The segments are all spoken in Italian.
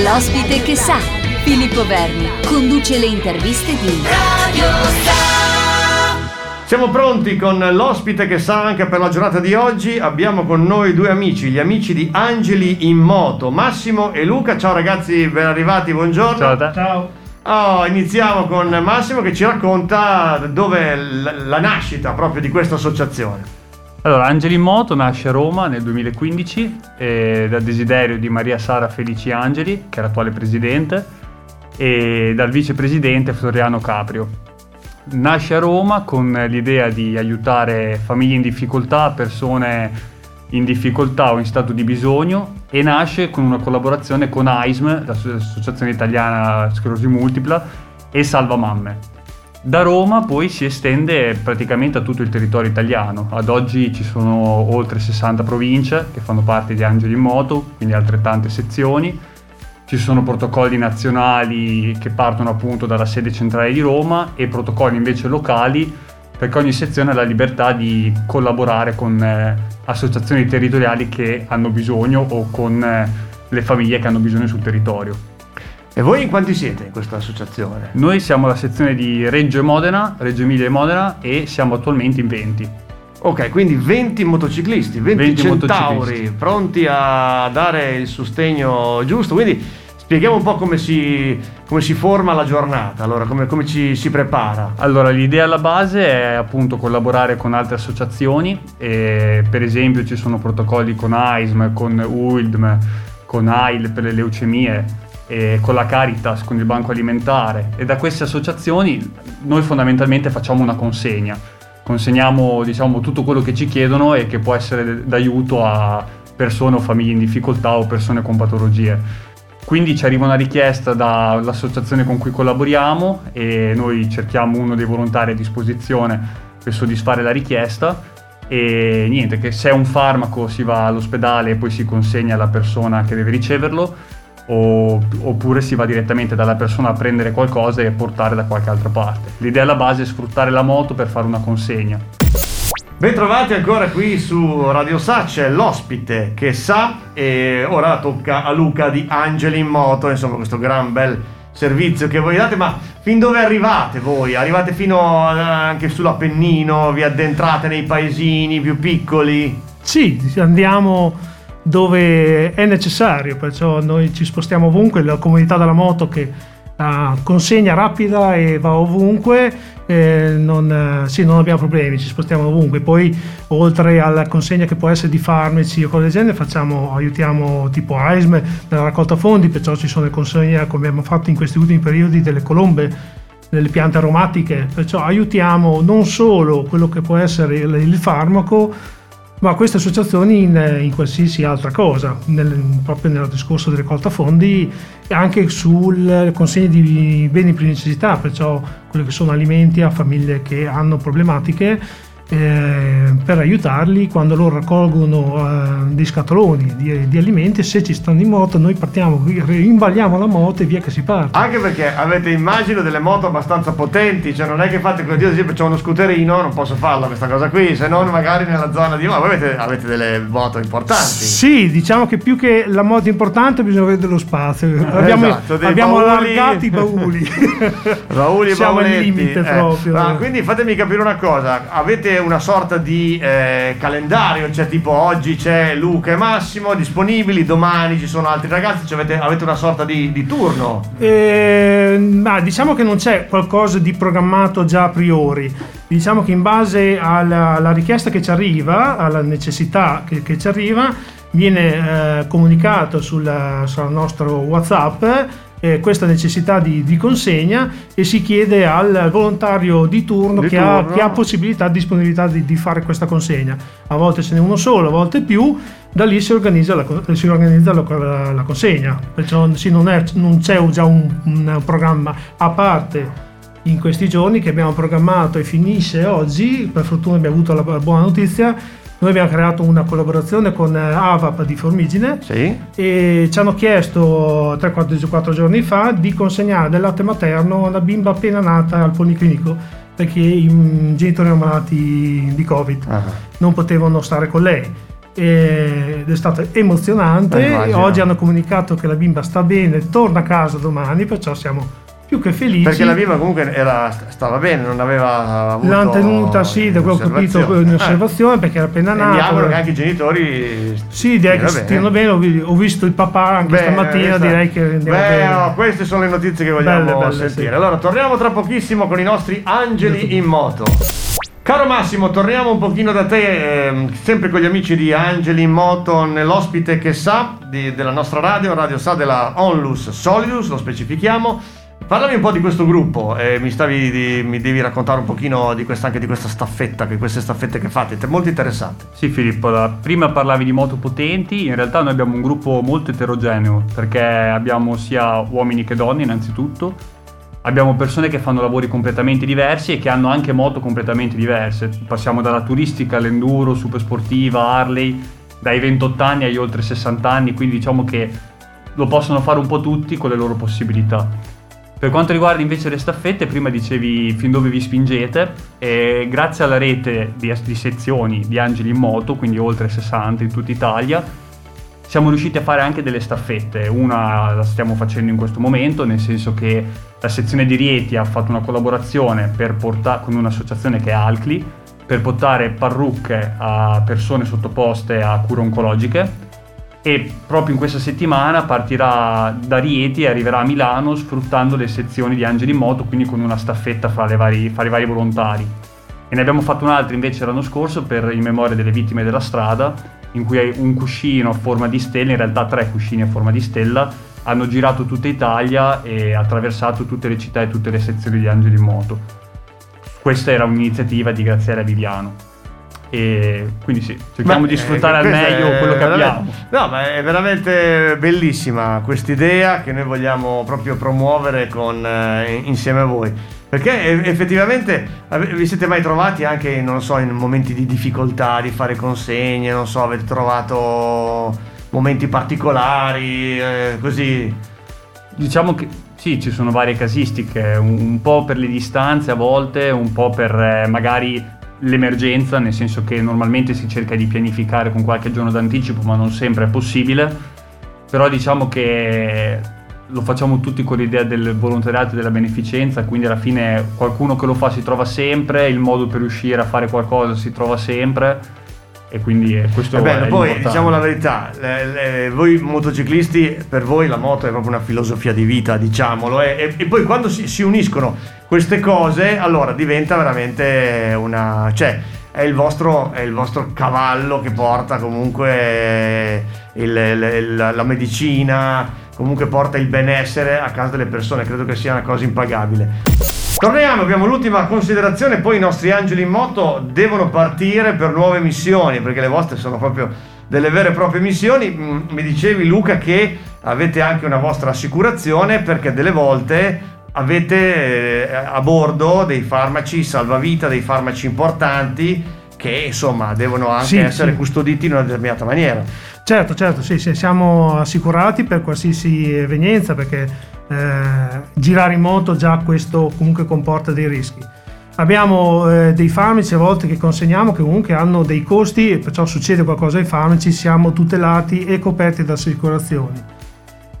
L'ospite che sa, Filippo Verni, conduce le interviste di Radio Sa. Siamo pronti con l'ospite che sa anche per la giornata di oggi. Abbiamo con noi due amici, gli amici di Angeli in Moto, Massimo e Luca. Ciao ragazzi, ben arrivati, buongiorno. Ciao. Ciao. Oh, iniziamo con Massimo che ci racconta dove è la, la nascita proprio di questa associazione. Allora, Angeli in Moto nasce a Roma nel 2015 eh, dal desiderio di Maria Sara Felici Angeli, che è l'attuale presidente, e dal vicepresidente Floriano Caprio. Nasce a Roma con l'idea di aiutare famiglie in difficoltà, persone in difficoltà o in stato di bisogno e nasce con una collaborazione con AISM, l'Associazione Italiana Sclerosi Multipla, e Salva Mamme. Da Roma poi si estende praticamente a tutto il territorio italiano. Ad oggi ci sono oltre 60 province che fanno parte di Angeli in Moto, quindi altrettante sezioni. Ci sono protocolli nazionali che partono appunto dalla sede centrale di Roma e protocolli invece locali perché ogni sezione ha la libertà di collaborare con eh, associazioni territoriali che hanno bisogno o con eh, le famiglie che hanno bisogno sul territorio. E voi in quanti siete in questa associazione? Noi siamo la sezione di Reggio e Modena, Reggio Emilia e Modena e siamo attualmente in 20. Ok, quindi 20 motociclisti, 20, 20 centauri motociclisti. pronti a dare il sostegno giusto. Quindi spieghiamo un po' come si, come si forma la giornata, allora come, come ci si prepara. Allora, l'idea alla base è appunto collaborare con altre associazioni, e, per esempio ci sono protocolli con AISM, con UILDM, con AIL per le leucemie eh, con la Caritas, con il Banco Alimentare e da queste associazioni noi fondamentalmente facciamo una consegna. Consegniamo diciamo, tutto quello che ci chiedono e che può essere d'aiuto a persone o famiglie in difficoltà o persone con patologie. Quindi ci arriva una richiesta dall'associazione con cui collaboriamo e noi cerchiamo uno dei volontari a disposizione per soddisfare la richiesta e niente, che se è un farmaco si va all'ospedale e poi si consegna alla persona che deve riceverlo oppure si va direttamente dalla persona a prendere qualcosa e portare da qualche altra parte. L'idea alla base è sfruttare la moto per fare una consegna. Bentrovati ancora qui su Radio Sa, c'è l'ospite che sa e ora tocca a Luca di Angeli in Moto, insomma questo gran bel servizio che voi date, ma fin dove arrivate voi? Arrivate fino anche sull'Appennino, vi addentrate nei paesini più piccoli? Sì, andiamo dove è necessario, perciò noi ci spostiamo ovunque, la comunità della moto che ha consegna rapida e va ovunque, eh, non, sì, non abbiamo problemi, ci spostiamo ovunque. Poi oltre alla consegna che può essere di farmaci o cose del genere, facciamo, aiutiamo tipo AISM nella raccolta fondi, perciò ci sono le consegne come abbiamo fatto in questi ultimi periodi delle colombe delle piante aromatiche, perciò aiutiamo non solo quello che può essere il farmaco, ma queste associazioni in, in qualsiasi altra cosa, nel, proprio nel discorso di raccolta fondi e anche sul consegno di beni di necessità, perciò quelli che sono alimenti a famiglie che hanno problematiche eh, per aiutarli quando loro raccolgono eh, dei scatoloni di, di, alimenti se ci stanno in moto noi partiamo imballiamo la moto e via che si parte. Anche perché avete immagino delle moto abbastanza potenti cioè non è che fate come Dio esempio c'è uno scooterino non posso farla questa cosa qui se non magari nella zona di ma voi avete, avete, delle moto importanti. Sì diciamo che più che la moto importante bisogna avere dello spazio. Abbiamo, esatto, abbiamo allargato i bauli. Bauli e siamo al limite eh. proprio. Ah, quindi fatemi capire una cosa avete una sorta di eh, calendario, cioè tipo oggi c'è Luca e Massimo disponibili, domani ci sono altri ragazzi, cioè avete, avete, una sorta di, di turno? Eh, ma diciamo che non c'è qualcosa di programmato già a priori, diciamo che in base alla, alla richiesta che ci arriva, alla necessità che, che ci arriva, viene eh, comunicato sul, sul nostro WhatsApp eh, questa necessità di, di, consegna e si chiede al volontario di turno, di che, turno. Ha, che, Ha, possibilità, disponibilità di, di, fare questa consegna. A volte ce n'è uno solo, a volte più, da lì si organizza la, si organizza la, la, consegna. Perciò sì, non, è, non, c'è già un, un programma a parte in questi giorni che abbiamo programmato e finisce oggi, per fortuna abbiamo avuto la buona notizia noi abbiamo creato una collaborazione con eh, AVAP di Formigine sì. e ci hanno chiesto 3-4 giorni fa di consegnare del latte materno a una bimba appena nata al policlinico perché i genitori erano malati di Covid, uh-huh. non potevano stare con lei. ed è stato emozionante. Eh, Oggi hanno comunicato che la bimba sta bene, torna a casa domani, perciò siamo più che felici. Perché la bimba comunque era, stava bene, non aveva avuto L'hanno tenuta, sì, da quello che ho capito, in osservazione perché era appena Eh, nata. mi auguro che anche i genitori Sì, direi che stiano stiano bene. Ho vi- Ho visto il papà anche Beh, stamattina, questa- direi che andiamo Beh, bene. no, queste sono le notizie che vogliamo Belle, belle, sentire. sì. Allora, torniamo tra pochissimo con i nostri angeli in moto. Caro Massimo, torniamo un pochino da te, ehm, sempre con gli amici di Angeli in Moto, nell'ospite che sa di- della nostra radio, Radio Sa della Onlus Solidus, lo specifichiamo. Parlami un po' di questo gruppo, eh, mi, stavi di- mi devi raccontare un pochino di questa, anche di questa staffetta, che queste staffette che fate, è molto interessante. Sì Filippo, prima parlavi di moto potenti, in realtà noi abbiamo un gruppo molto eterogeneo perché abbiamo sia uomini che donne innanzitutto, abbiamo persone che fanno lavori completamente diversi e che hanno anche moto completamente diverse, passiamo dalla turistica all'enduro, super sportiva, Harley, dai 28 anni agli oltre 60 anni, quindi diciamo che lo possono fare un po' tutti con le loro possibilità. Per quanto riguarda invece le staffette, prima dicevi fin dove vi spingete, e grazie alla rete di, di sezioni di Angeli in Moto, quindi oltre 60 in tutta Italia, siamo riusciti a fare anche delle staffette. Una la stiamo facendo in questo momento, nel senso che la sezione di Rieti ha fatto una collaborazione porta- con un'associazione che è Alcli per portare parrucche a persone sottoposte a cure oncologiche e proprio in questa settimana partirà da Rieti e arriverà a Milano sfruttando le sezioni di Angeli in Moto, quindi con una staffetta fra, vari- fra i vari volontari. E ne abbiamo fatto un'altra invece l'anno scorso per in memoria delle vittime della strada, in cui hai un cuscino a forma di stella, in realtà tre cuscini a forma di stella, hanno girato tutta Italia e attraversato tutte le città e tutte le sezioni di Angeli in Moto. Questa era un'iniziativa di Graziella Viviano. E quindi sì, cerchiamo Ma, di eh, sfruttare al questa meglio quello che abbiamo. No, ma è veramente bellissima quest'idea che noi vogliamo proprio promuovere con, eh, insieme a voi. Perché effettivamente vi siete mai trovati anche, non lo so, in momenti di difficoltà, di fare consegne, non so, avete trovato momenti particolari, eh, così. Diciamo che sì, ci sono varie casistiche, un, un po' per le distanze a volte, un po' per eh, magari l'emergenza, nel senso che normalmente si cerca di pianificare con qualche giorno d'anticipo, ma non sempre è possibile. Però diciamo che lo facciamo tutti con l'idea del volontariato e della beneficenza, quindi alla fine qualcuno che lo fa si trova sempre, il modo per riuscire a fare qualcosa si trova sempre e quindi eh, questo È bello, è poi l'importante. diciamo la verità, le- le- voi motociclisti, per voi la moto è proprio una filosofia di vita, diciamolo, e, e- e poi quando si, si uniscono queste cose, allora diventa veramente una... cioè è il vostro, è il vostro cavallo che porta comunque il- il- la, medicina, comunque porta il benessere a casa delle persone, credo che sia una cosa impagabile. Torniamo, abbiamo l'ultima considerazione, poi i nostri angeli in moto devono partire per nuove missioni, perché le vostre sono proprio delle vere e proprie missioni. Mm, Mi dicevi Luca che avete anche una vostra assicurazione perché delle volte avete eh, a bordo dei farmaci salvavita, dei farmaci importanti che insomma devono anche Sì, essere sì. custoditi in una determinata maniera. Certo, certo, sì, sì, siamo assicurati per qualsiasi evenienza perché eh, girare in moto già questo comunque comporta dei rischi. Abbiamo eh, dei farmaci a volte che consegniamo che comunque hanno dei costi e perciò succede qualcosa ai farmaci, siamo tutelati e coperti da assicurazioni.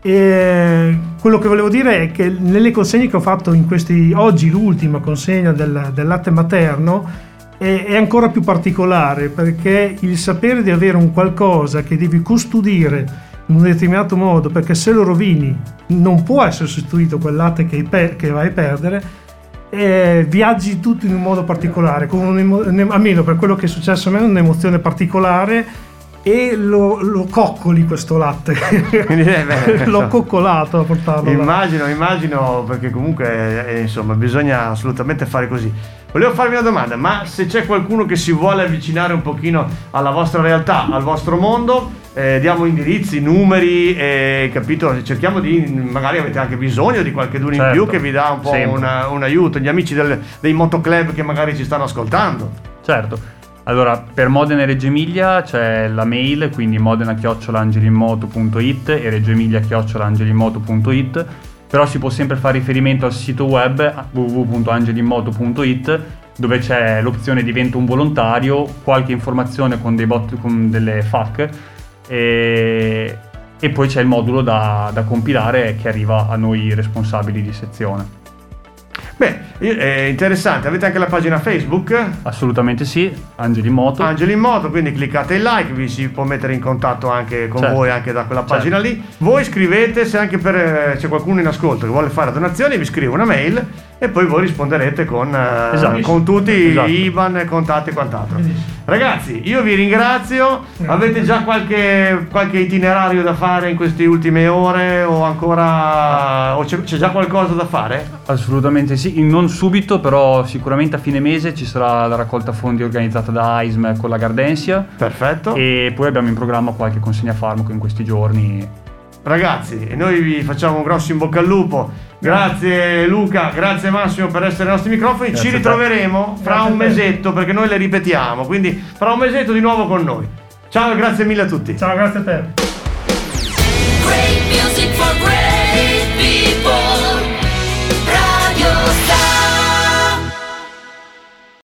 E quello che volevo dire è che nelle consegne che ho fatto in questi oggi l'ultima consegna del, del latte materno è, è ancora più particolare perché il sapere di avere un qualcosa che devi custodire in un determinato modo perché se lo rovini non può essere sostituito quel latte che, pe- che vai a perdere eh, viaggi tutto in un modo particolare un- almeno per quello che è successo a me un'emozione particolare e lo, lo coccoli questo latte eh, l'ho coccolato a portarlo là. Immagino, immagino, perché comunque eh, insomma bisogna assolutamente fare così. Volevo farvi una domanda, ma se c'è qualcuno che si vuole avvicinare un pochino alla vostra realtà, al vostro mondo, eh, diamo indirizzi, numeri, eh, capito? Cerchiamo di, magari avete anche bisogno di qualche in Certo, più che vi dà un po' una- un aiuto, gli amici del- dei motoclub che magari ci stanno ascoltando. Certo. Allora, per Modena e Reggio Emilia c'è la mail, quindi modena-angelinmoto.it e Reggio Emilia-angelinmoto.it, però si può sempre fare riferimento al sito web www.angelinmoto.it dove c'è l'opzione diventa un volontario, qualche informazione con, dei bot, con delle FAC e, e poi c'è il modulo da, da compilare che arriva a noi responsabili di sezione. Beh, è interessante, avete anche la pagina Facebook? Assolutamente sì, Angeli in Moto. Angeli in Moto, quindi cliccate il like, vi si può mettere in contatto anche con Certo. voi anche da quella Certo. pagina lì. Voi scrivete, se anche per, eh, c'è qualcuno in ascolto che vuole fare donazioni, vi scrive una mail e poi voi risponderete con, eh, Esatto. con tutti Esatto. i IBAN, contatti e quant'altro. Benissimo. Ragazzi, io vi ringrazio. Grazie. Avete già qualche, qualche itinerario da fare in queste ultime ore o ancora o c'è, c'è già qualcosa da fare? Assolutamente sì, non subito, però sicuramente a fine mese ci sarà la raccolta fondi organizzata da AISM con la Gardensia Perfetto. e poi abbiamo in programma qualche consegna farmaco in questi giorni. Ragazzi, e noi vi facciamo un grosso in bocca al lupo. Grazie Luca, grazie Massimo per essere ai nostri microfoni. Grazie Ci ritroveremo fra un mesetto perché noi le ripetiamo. Quindi fra un mesetto di nuovo con noi. Ciao e grazie mille a tutti. Ciao, grazie a te. Great